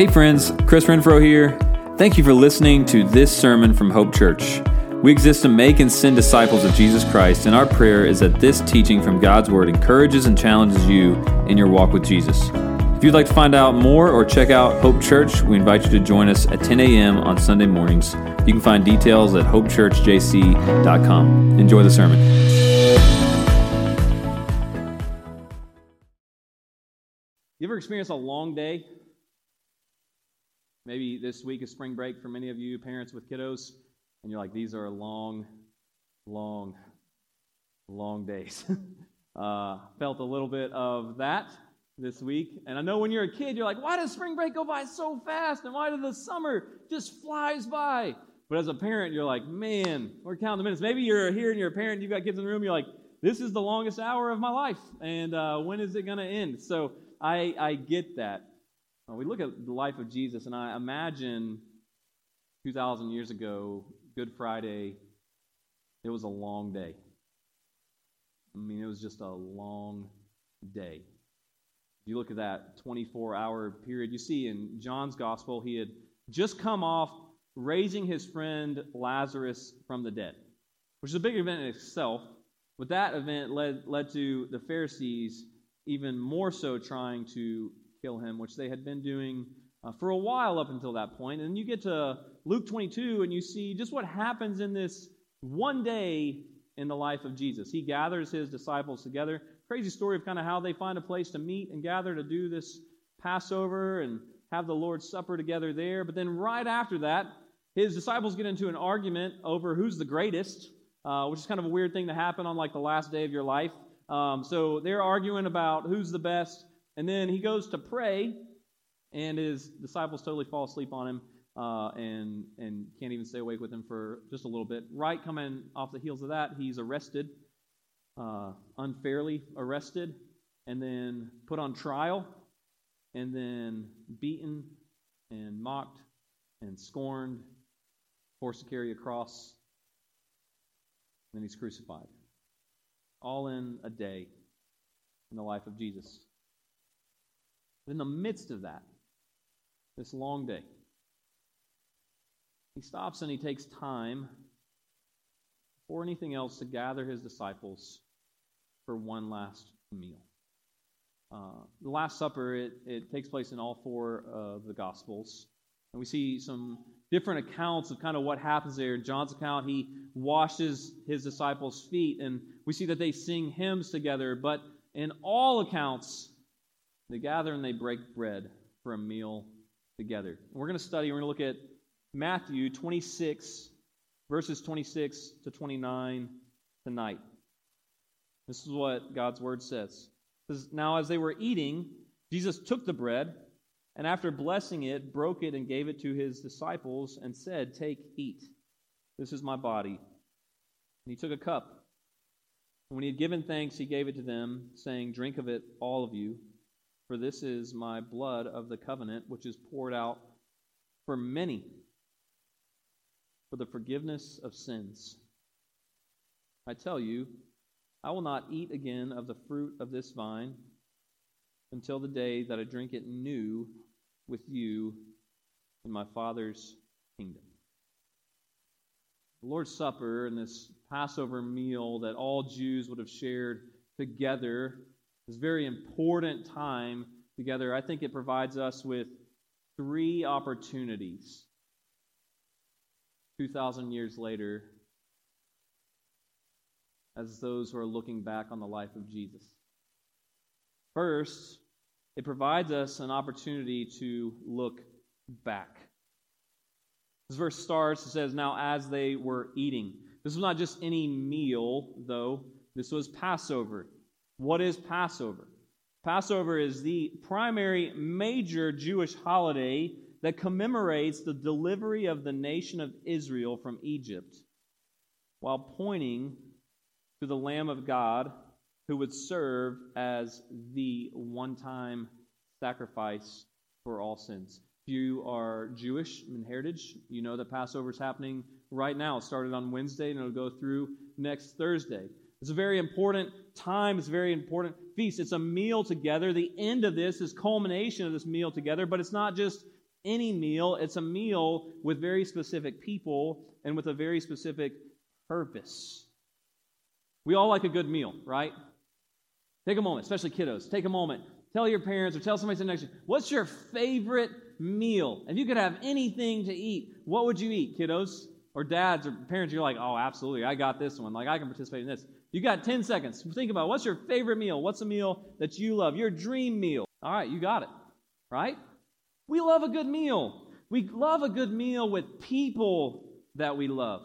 Hey, friends, Chris Renfro here. Thank you for listening to this sermon from Hope Church. We exist to make and send disciples of Jesus Christ, and our prayer is that this teaching from God's Word encourages and challenges you in your walk with Jesus. If you'd like to find out more or check out Hope Church, we invite you to join us at 10 a.m. on Sunday mornings. You can find details at hopechurchjc.com. Enjoy the sermon. You ever experienced a long day? Maybe this week is spring break for many of you parents with kiddos, and you're like, these are long, long, long days. uh, felt a little bit of that this week. And I know when you're a kid, you're like, why does spring break go by so fast? And why does the summer just flies by? But as a parent, you're like, man, we're counting the minutes. Maybe you're here and you're a parent, you've got kids in the room, you're like, this is the longest hour of my life. And uh, when is it going to end? So I, I get that. Uh, we look at the life of Jesus, and I imagine 2,000 years ago, Good Friday, it was a long day. I mean, it was just a long day. If you look at that 24 hour period, you see in John's gospel, he had just come off raising his friend Lazarus from the dead, which is a big event in itself. But that event led, led to the Pharisees even more so trying to kill him, which they had been doing uh, for a while up until that point. And you get to Luke 22 and you see just what happens in this one day in the life of Jesus. He gathers his disciples together. Crazy story of kind of how they find a place to meet and gather to do this Passover and have the Lord's Supper together there. But then right after that, his disciples get into an argument over who's the greatest, uh, which is kind of a weird thing to happen on like the last day of your life. Um, so they're arguing about who's the best. And then he goes to pray, and his disciples totally fall asleep on him uh, and, and can't even stay awake with him for just a little bit. Right coming off the heels of that, he's arrested, uh, unfairly arrested, and then put on trial, and then beaten and mocked and scorned, forced to carry a cross, and then he's crucified. All in a day in the life of Jesus. In the midst of that, this long day, he stops and he takes time before anything else to gather his disciples for one last meal. Uh, the Last Supper, it, it takes place in all four of the Gospels. And we see some different accounts of kind of what happens there. In John's account, he washes his disciples' feet, and we see that they sing hymns together. But in all accounts, they gather and they break bread for a meal together. we're going to study, we're going to look at Matthew 26, verses 26 to 29 tonight. This is what God's word says. Says now, as they were eating, Jesus took the bread, and after blessing it, broke it and gave it to his disciples, and said, Take, eat. This is my body. And he took a cup. And when he had given thanks, he gave it to them, saying, Drink of it, all of you. For this is my blood of the covenant, which is poured out for many for the forgiveness of sins. I tell you, I will not eat again of the fruit of this vine until the day that I drink it new with you in my Father's kingdom. The Lord's Supper and this Passover meal that all Jews would have shared together this very important time together, I think it provides us with three opportunities 2,000 years later as those who are looking back on the life of Jesus. First, it provides us an opportunity to look back. This verse starts, it says, Now as they were eating. This was not just any meal, though. This was Passover. What is Passover? Passover is the primary major Jewish holiday that commemorates the delivery of the nation of Israel from Egypt while pointing to the Lamb of God who would serve as the one time sacrifice for all sins. If you are Jewish in heritage, you know that Passover is happening right now. It started on Wednesday and it'll go through next Thursday. It's a very important time. It's a very important feast. It's a meal together. The end of this is culmination of this meal together, but it's not just any meal, it's a meal with very specific people and with a very specific purpose. We all like a good meal, right? Take a moment, especially kiddos. Take a moment. Tell your parents or tell somebody sitting next to you, what's your favorite meal? If you could have anything to eat, what would you eat, kiddos? Or dads or parents, you're like, oh, absolutely, I got this one. Like, I can participate in this. You got 10 seconds. Think about what's your favorite meal? What's a meal that you love? Your dream meal. All right, you got it, right? We love a good meal. We love a good meal with people that we love.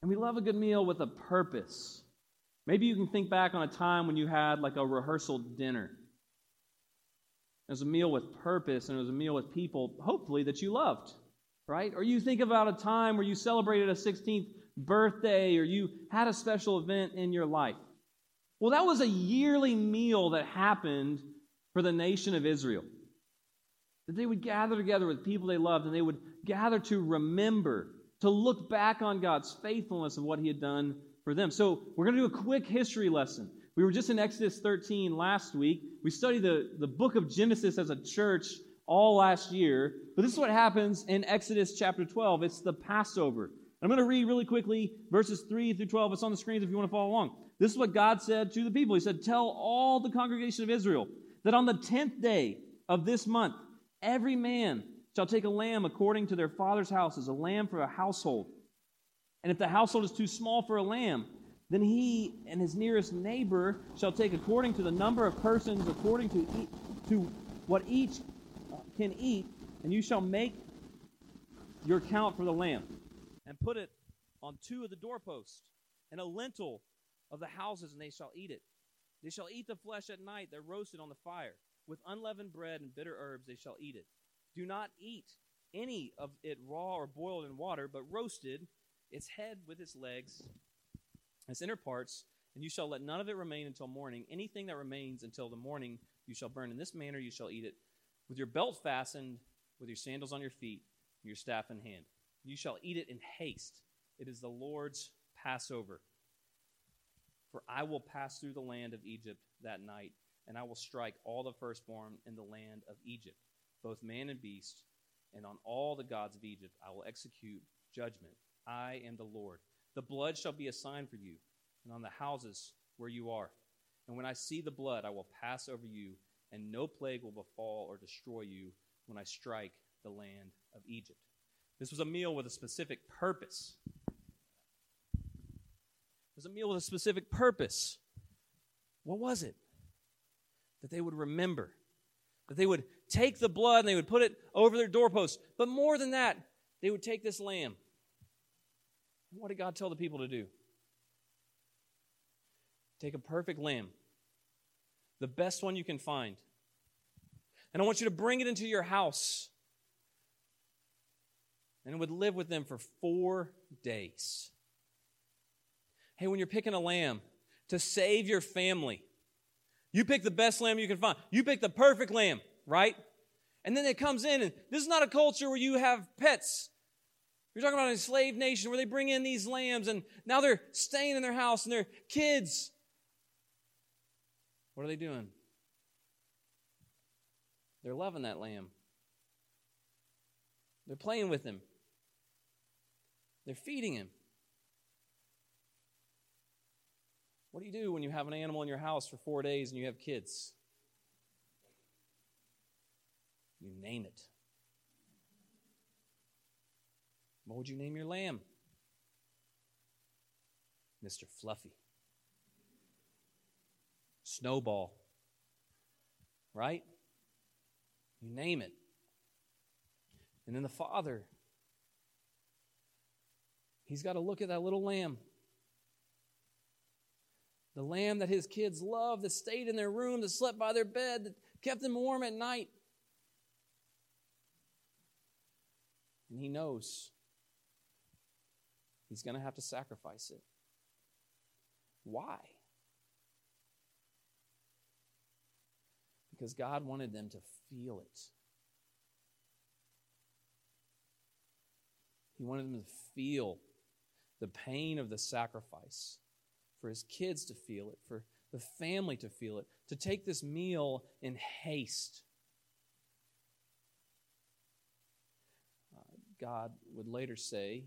And we love a good meal with a purpose. Maybe you can think back on a time when you had like a rehearsal dinner. It was a meal with purpose and it was a meal with people, hopefully, that you loved, right? Or you think about a time where you celebrated a 16th birthday or you had a special event in your life. Well, that was a yearly meal that happened for the nation of Israel. That they would gather together with people they loved and they would gather to remember, to look back on God's faithfulness of what He had done for them. So we're going to do a quick history lesson. We were just in Exodus 13 last week. We studied the, the book of Genesis as a church all last year. But this is what happens in Exodus chapter 12. It's the Passover. I'm going to read really quickly verses 3 through 12. It's on the screens if you want to follow along. This is what God said to the people. He said, Tell all the congregation of Israel that on the tenth day of this month, every man shall take a lamb according to their father's house as a lamb for a household. And if the household is too small for a lamb, then he and his nearest neighbor shall take according to the number of persons, according to, eat, to what each can eat, and you shall make your count for the lamb, and put it on two of the doorposts, and a lintel of the houses, and they shall eat it. They shall eat the flesh at night, that roasted on the fire. With unleavened bread and bitter herbs they shall eat it. Do not eat any of it raw or boiled in water, but roasted, its head with its legs, its inner parts, and you shall let none of it remain until morning. Anything that remains until the morning you shall burn. In this manner you shall eat it, with your belt fastened, with your sandals on your feet, and your staff in hand. You shall eat it in haste. It is the Lord's Passover. For I will pass through the land of Egypt that night, and I will strike all the firstborn in the land of Egypt, both man and beast, and on all the gods of Egypt I will execute judgment. I am the Lord. The blood shall be a sign for you, and on the houses where you are. And when I see the blood, I will pass over you, and no plague will befall or destroy you when I strike the land of Egypt. This was a meal with a specific purpose It was a meal with a specific purpose. What was it? That they would remember. That they would take the blood and they would put it over their doorposts. But more than that, they would take this lamb. What did God tell the people to do? Take a perfect lamb, the best one you can find. And I want you to bring it into your house. And would live with them for four days. Hey, when you're picking a lamb to save your family, you pick the best lamb you can find. You pick the perfect lamb, right? And then it comes in, and this is not a culture where you have pets. You're talking about an enslaved nation where they bring in these lambs, and now they're staying in their house, and their kids. What are they doing? They're loving that lamb. They're playing with him. They're feeding him. What do you do when you have an animal in your house for four days and you have kids? You name it. What would you name your lamb? Mr. Fluffy. Snowball. Right? You name it. And then the father, he's got to look at that little lamb the lamb that his kids loved, that stayed in their room, that slept by their bed, that kept them warm at night. And he knows he's going to have to sacrifice it. Why? Because God wanted them to feel it. He wanted them to feel the pain of the sacrifice, for his kids to feel it, for the family to feel it, to take this meal in haste. Uh, God would later say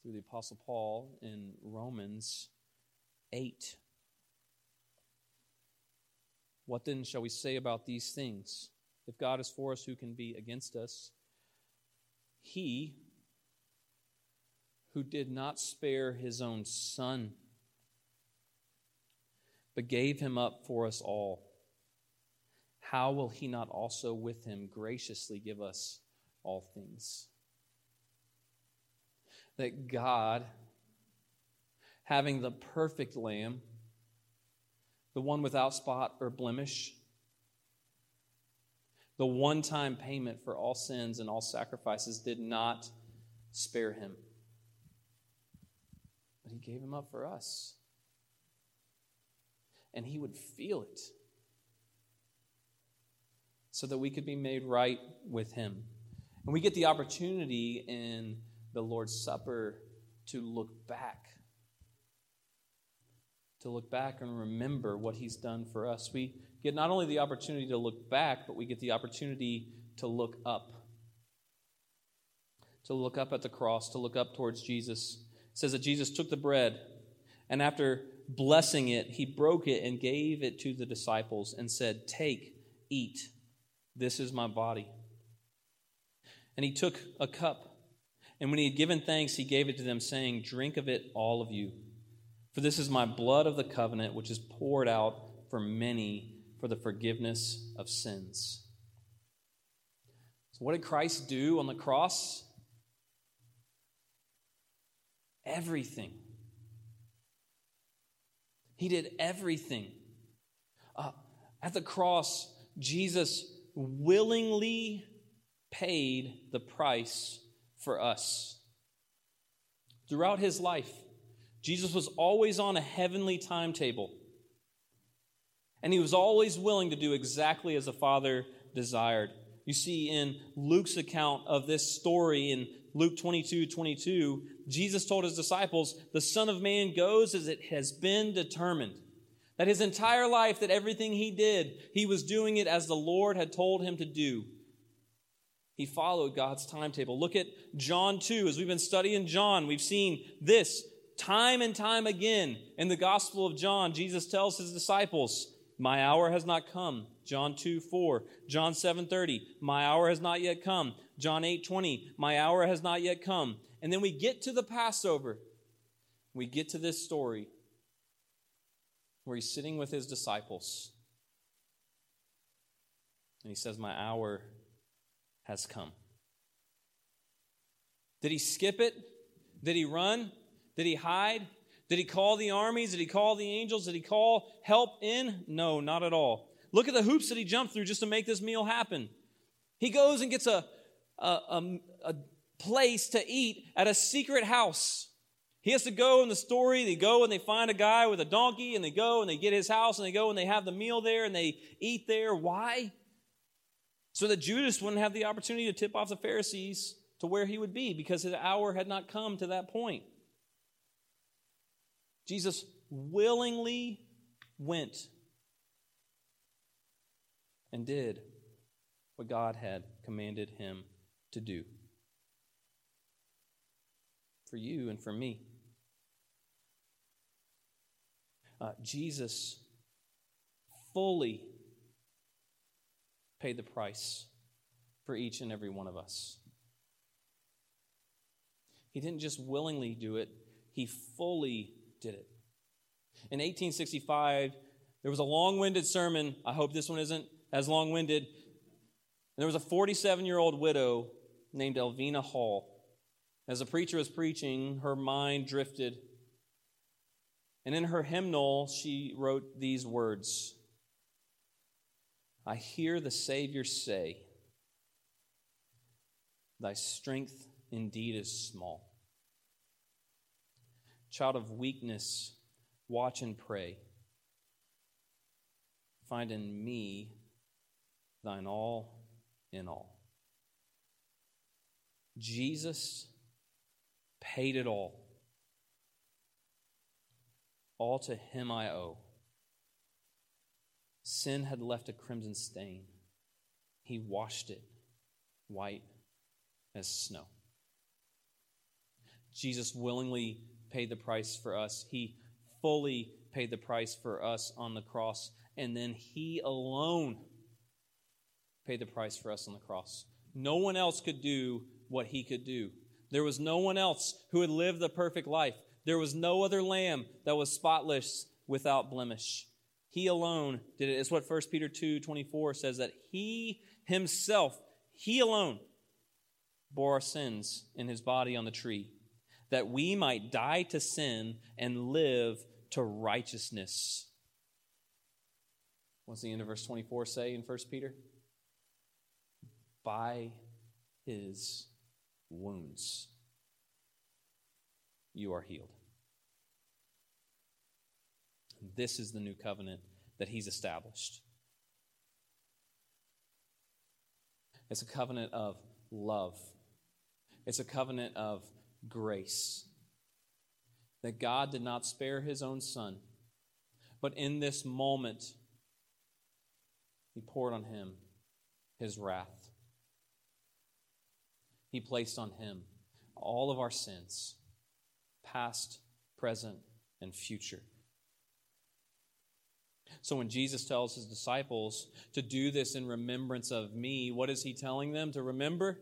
through the Apostle Paul in Romans 8 What then shall we say about these things? If God is for us, who can be against us? He, who did not spare his own son, but gave him up for us all, how will he not also with him graciously give us all things? That God, having the perfect lamb, the one without spot or blemish, the one time payment for all sins and all sacrifices, did not spare him but he gave him up for us. And he would feel it so that we could be made right with him. And we get the opportunity in the Lord's Supper to look back. To look back and remember what he's done for us. We get not only the opportunity to look back, but we get the opportunity to look up. To look up at the cross, to look up towards Jesus says that Jesus took the bread and after blessing it, he broke it and gave it to the disciples and said, Take, eat. This is my body. And he took a cup, and when he had given thanks, he gave it to them, saying, Drink of it, all of you. For this is my blood of the covenant, which is poured out for many for the forgiveness of sins. So, what did Christ do on the cross? Everything. He did everything. Uh, at the cross, Jesus willingly paid the price for us. Throughout his life, Jesus was always on a heavenly timetable. And he was always willing to do exactly as the Father desired. You see in Luke's account of this story in Luke 22 22, Jesus told his disciples, The Son of Man goes as it has been determined. That his entire life, that everything he did, he was doing it as the Lord had told him to do. He followed God's timetable. Look at John 2. As we've been studying John, we've seen this time and time again in the Gospel of John. Jesus tells his disciples, My hour has not come. John 2 4. John 7 30. My hour has not yet come. John 8 20. My hour has not yet come. And then we get to the Passover. We get to this story where he's sitting with his disciples. And he says, My hour has come. Did he skip it? Did he run? Did he hide? Did he call the armies? Did he call the angels? Did he call help in? No, not at all. Look at the hoops that he jumped through just to make this meal happen. He goes and gets a, a, a, place to eat at a secret house. He has to go in the story. They go and they find a guy with a donkey and they go and they get his house and they go and they have the meal there and they eat there. Why? So that Judas wouldn't have the opportunity to tip off the Pharisees to where he would be because his hour had not come to that point. Jesus willingly went and did what God had commanded him to do for you and for me. Uh, Jesus fully paid the price for each and every one of us. He didn't just willingly do it, he fully did it. In 1865, there was a long winded sermon. I hope this one isn't as long winded. There was a 47 year old widow named Elvina Hall as the preacher was preaching, her mind drifted. And in her hymnal, she wrote these words I hear the Savior say, Thy strength indeed is small. Child of weakness, watch and pray. Find in me thine all in all. Jesus paid it all. All to him I owe. Sin had left a crimson stain. He washed it white as snow. Jesus willingly paid the price for us. He fully paid the price for us on the cross. And then He alone paid the price for us on the cross. No one else could do what He could do. There was no one else who had lived the perfect life. There was no other lamb that was spotless without blemish. He alone did it. It's what 1 Peter 2 24 says that He Himself, He alone, bore our sins in His body on the tree, that we might die to sin and live to righteousness. What's the end of verse 24 say in 1 Peter? By His wounds you are healed. This is the new covenant that he's established. It's a covenant of love, it's a covenant of grace. That God did not spare his own son, but in this moment, he poured on him his wrath. He placed on him all of our sins, past, present, and future. So when Jesus tells his disciples to do this in remembrance of me, what is he telling them to remember?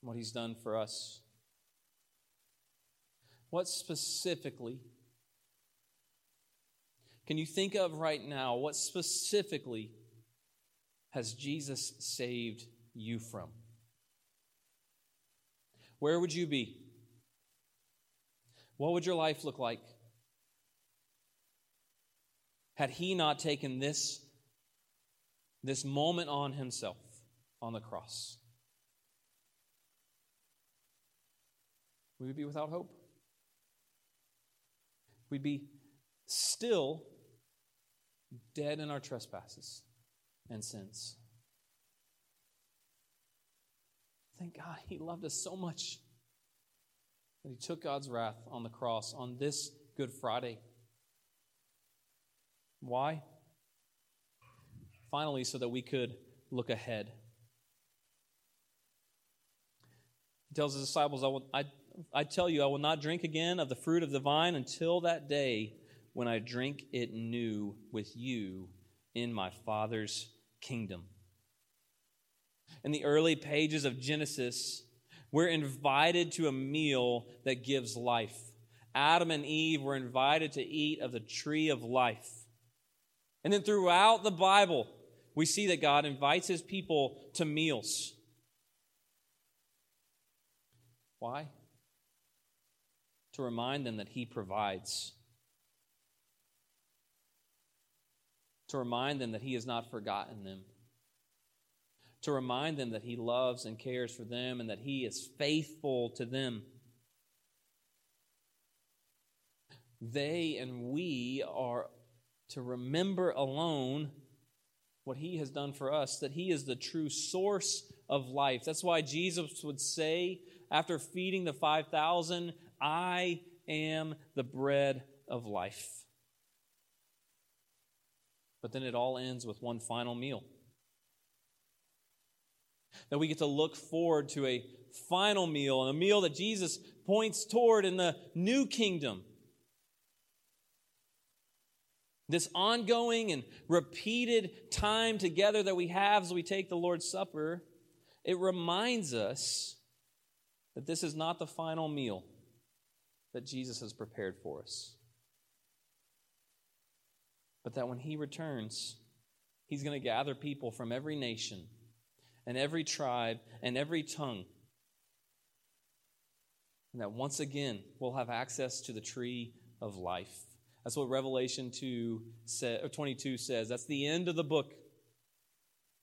What he's done for us. What specifically can you think of right now? What specifically has Jesus saved you from? Where would you be? What would your life look like? had he not taken this, this moment on himself on the cross? We would be without hope. We'd be still dead in our trespasses and sins. Thank God he loved us so much that he took God's wrath on the cross on this Good Friday. Why? Finally, so that we could look ahead. He tells his disciples, I, will, I, I tell you, I will not drink again of the fruit of the vine until that day when I drink it new with you in my Father's kingdom. In the early pages of Genesis, we're invited to a meal that gives life. Adam and Eve were invited to eat of the tree of life. And then throughout the Bible, we see that God invites his people to meals. Why? To remind them that he provides. To remind them that he has not forgotten them. To remind them that he loves and cares for them and that he is faithful to them. They and we are to remember alone what he has done for us, that he is the true source of life. That's why Jesus would say, after feeding the 5,000, I am the bread of life. But then it all ends with one final meal. That we get to look forward to a final meal, and a meal that Jesus points toward in the new kingdom this ongoing and repeated time together that we have as we take the Lord's Supper, it reminds us that this is not the final meal that Jesus has prepared for us. But that when he returns, he's going to gather people from every nation and every tribe and every tongue. And that once again, we'll have access to the tree of life. That's what Revelation 2 say, 22 says. That's the end of the book.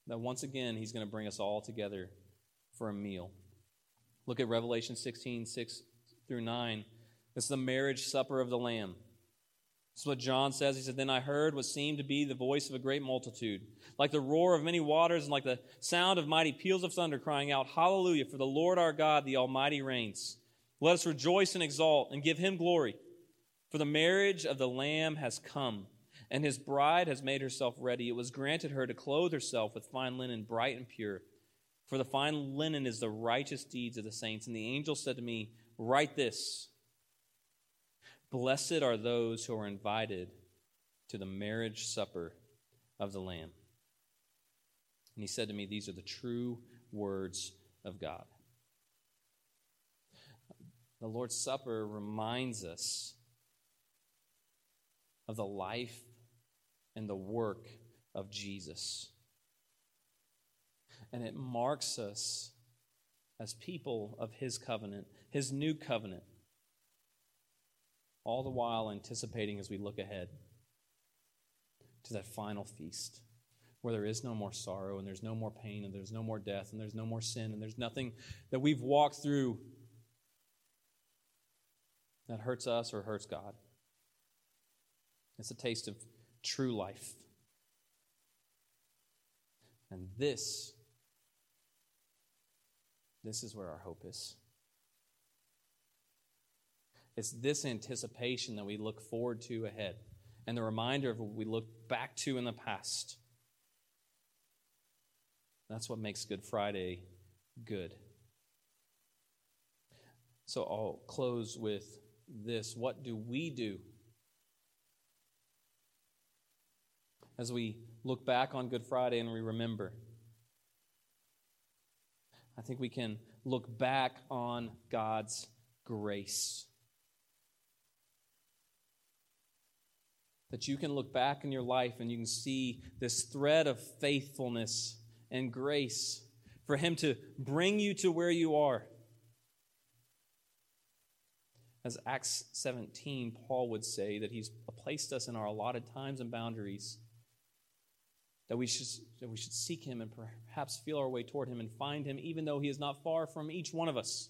That once again, he's going to bring us all together for a meal. Look at Revelation 16, 6 through 9. It's the marriage supper of the Lamb. This is what John says. He said, Then I heard what seemed to be the voice of a great multitude, like the roar of many waters and like the sound of mighty peals of thunder, crying out, Hallelujah, for the Lord our God, the Almighty reigns. Let us rejoice and exult and give him glory. For the marriage of the Lamb has come, and his bride has made herself ready. It was granted her to clothe herself with fine linen, bright and pure. For the fine linen is the righteous deeds of the saints. And the angel said to me, Write this Blessed are those who are invited to the marriage supper of the Lamb. And he said to me, These are the true words of God. The Lord's Supper reminds us of the life and the work of Jesus. And it marks us as people of his covenant, his new covenant, all the while anticipating as we look ahead to that final feast where there is no more sorrow and there's no more pain and there's no more death and there's no more sin and there's nothing that we've walked through that hurts us or hurts God. It's a taste of true life. And this, this is where our hope is. It's this anticipation that we look forward to ahead and the reminder of what we look back to in the past. That's what makes Good Friday good. So I'll close with this. What do we do as we look back on Good Friday and we remember? I think we can look back on God's grace. That you can look back in your life and you can see this thread of faithfulness and grace for Him to bring you to where you are. As Acts 17, Paul would say that He's placed us in our allotted times and boundaries, that we should, that we should seek Him and perhaps feel our way toward Him and find Him, even though He is not far from each one of us.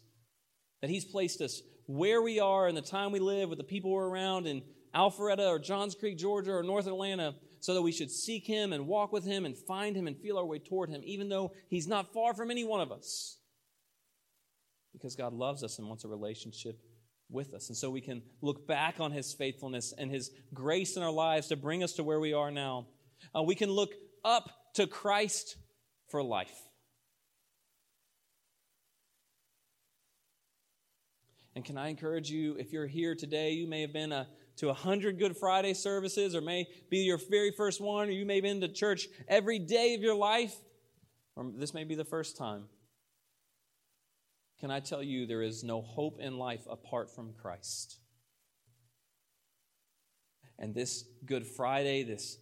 That He's placed us where we are in the time we live with the people we're around in Alpharetta or Johns Creek, Georgia, or North Atlanta so that we should seek him and walk with him and find him and feel our way toward him, even though he's not far from any one of us. Because God loves us and wants a relationship with us. And so we can look back on his faithfulness and his grace in our lives to bring us to where we are now. Uh, we can look up to Christ for life. And can I encourage you, if you're here today, you may have been a to a hundred Good Friday services, or may be your very first one, or you may have been to church every day of your life, or this may be the first time. Can I tell you there is no hope in life apart from Christ? And this Good Friday, this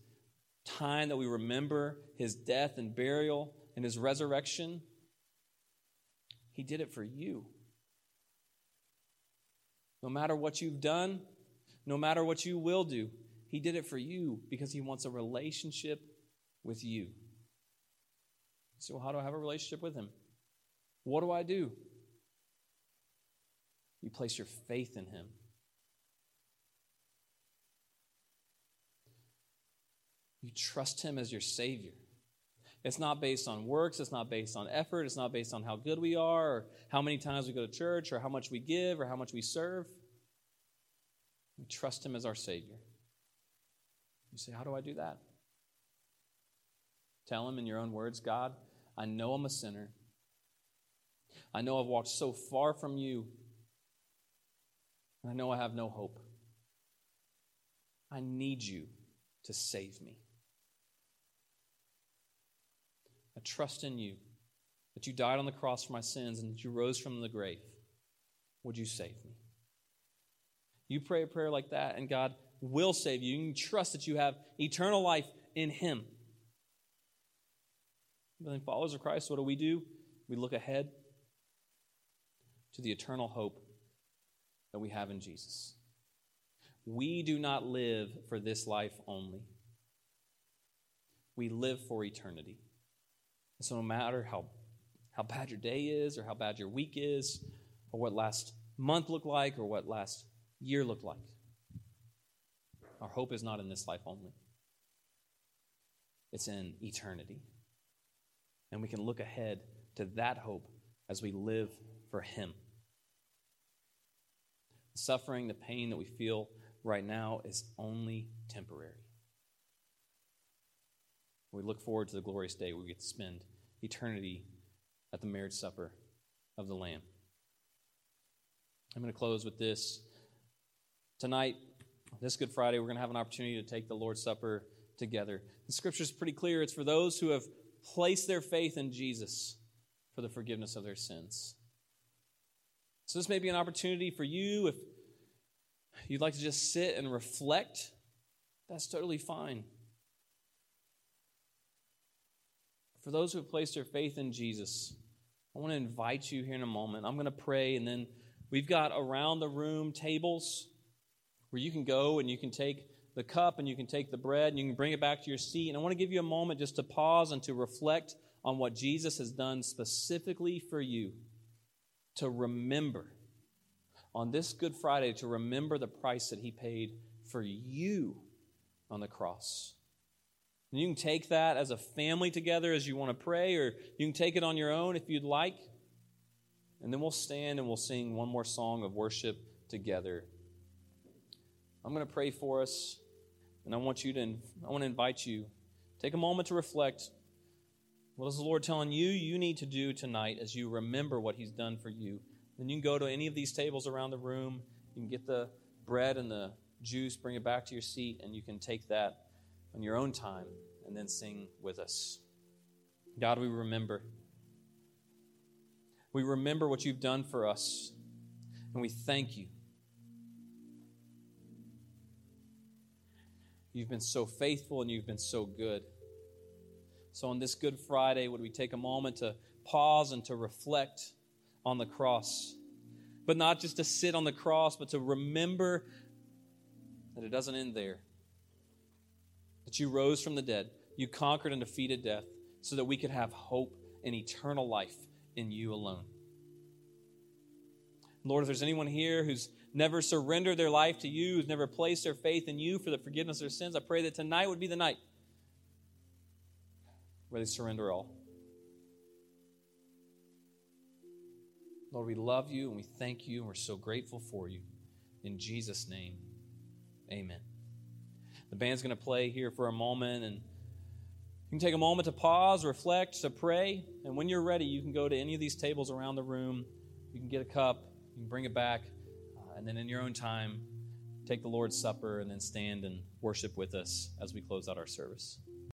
time that we remember his death and burial and his resurrection, he did it for you. No matter what you've done, no matter what you will do. He did it for you because he wants a relationship with you. So, how do I have a relationship with him? What do I do? You place your faith in him. You trust him as your Savior. It's not based on works, it's not based on effort, it's not based on how good we are, or how many times we go to church, or how much we give, or how much we serve. We trust Him as our Savior. You say, How do I do that? Tell Him in your own words God, I know I'm a sinner. I know I've walked so far from you. I know I have no hope. I need you to save me. I trust in you that you died on the cross for my sins and that you rose from the grave. Would you save me? You pray a prayer like that, and God will save you. You can trust that you have eternal life in Him. But then, followers of Christ, what do we do? We look ahead to the eternal hope that we have in Jesus. We do not live for this life only, we live for eternity. And so, no matter how, how bad your day is, or how bad your week is, or what last month looked like, or what last year look like? Our hope is not in this life only, it's in eternity. And we can look ahead to that hope as we live for Him. The suffering, the pain that we feel right now is only temporary. We look forward to the glorious day where we get to spend eternity at the marriage supper of the Lamb. I'm going to close with this. Tonight, this Good Friday, we're going to have an opportunity to take the Lord's Supper together. The scripture is pretty clear. It's for those who have placed their faith in Jesus for the forgiveness of their sins. So, this may be an opportunity for you if you'd like to just sit and reflect. That's totally fine. For those who have placed their faith in Jesus, I want to invite you here in a moment. I'm going to pray, and then we've got around the room tables where you can go and you can take the cup and you can take the bread and you can bring it back to your seat. And I want to give you a moment just to pause and to reflect on what Jesus has done specifically for you. To remember on this Good Friday, to remember the price that He paid for you on the cross. And you can take that as a family together as you want to pray, or you can take it on your own if you'd like. And then we'll stand and we'll sing one more song of worship together. I'm going to pray for us, and I want you to I want to invite you take a moment to reflect. What is the Lord telling you you need to do tonight as you remember what He's done for you? Then you can go to any of these tables around the room. You can get the bread and the juice, bring it back to your seat, and you can take that on your own time and then sing with us. God, we remember. We remember what you've done for us, and we thank you. You've been so faithful and you've been so good. So, on this Good Friday, would we take a moment to pause and to reflect on the cross? But not just to sit on the cross, but to remember that it doesn't end there. That you rose from the dead, you conquered and defeated death, so that we could have hope and eternal life in you alone. Lord, if there's anyone here who's never surrendered their life to you, who's never placed their faith in you for the forgiveness of their sins, I pray that tonight would be the night where they surrender all. Lord, we love you and we thank you and we're so grateful for you. In Jesus' name, amen. The band's going to play here for a moment and you can take a moment to pause, reflect, to pray, and when you're ready, you can go to any of these tables around the room. You can get a cup, you can bring it back, and then in your own time, take the Lord's Supper and then stand and worship with us as we close out our service.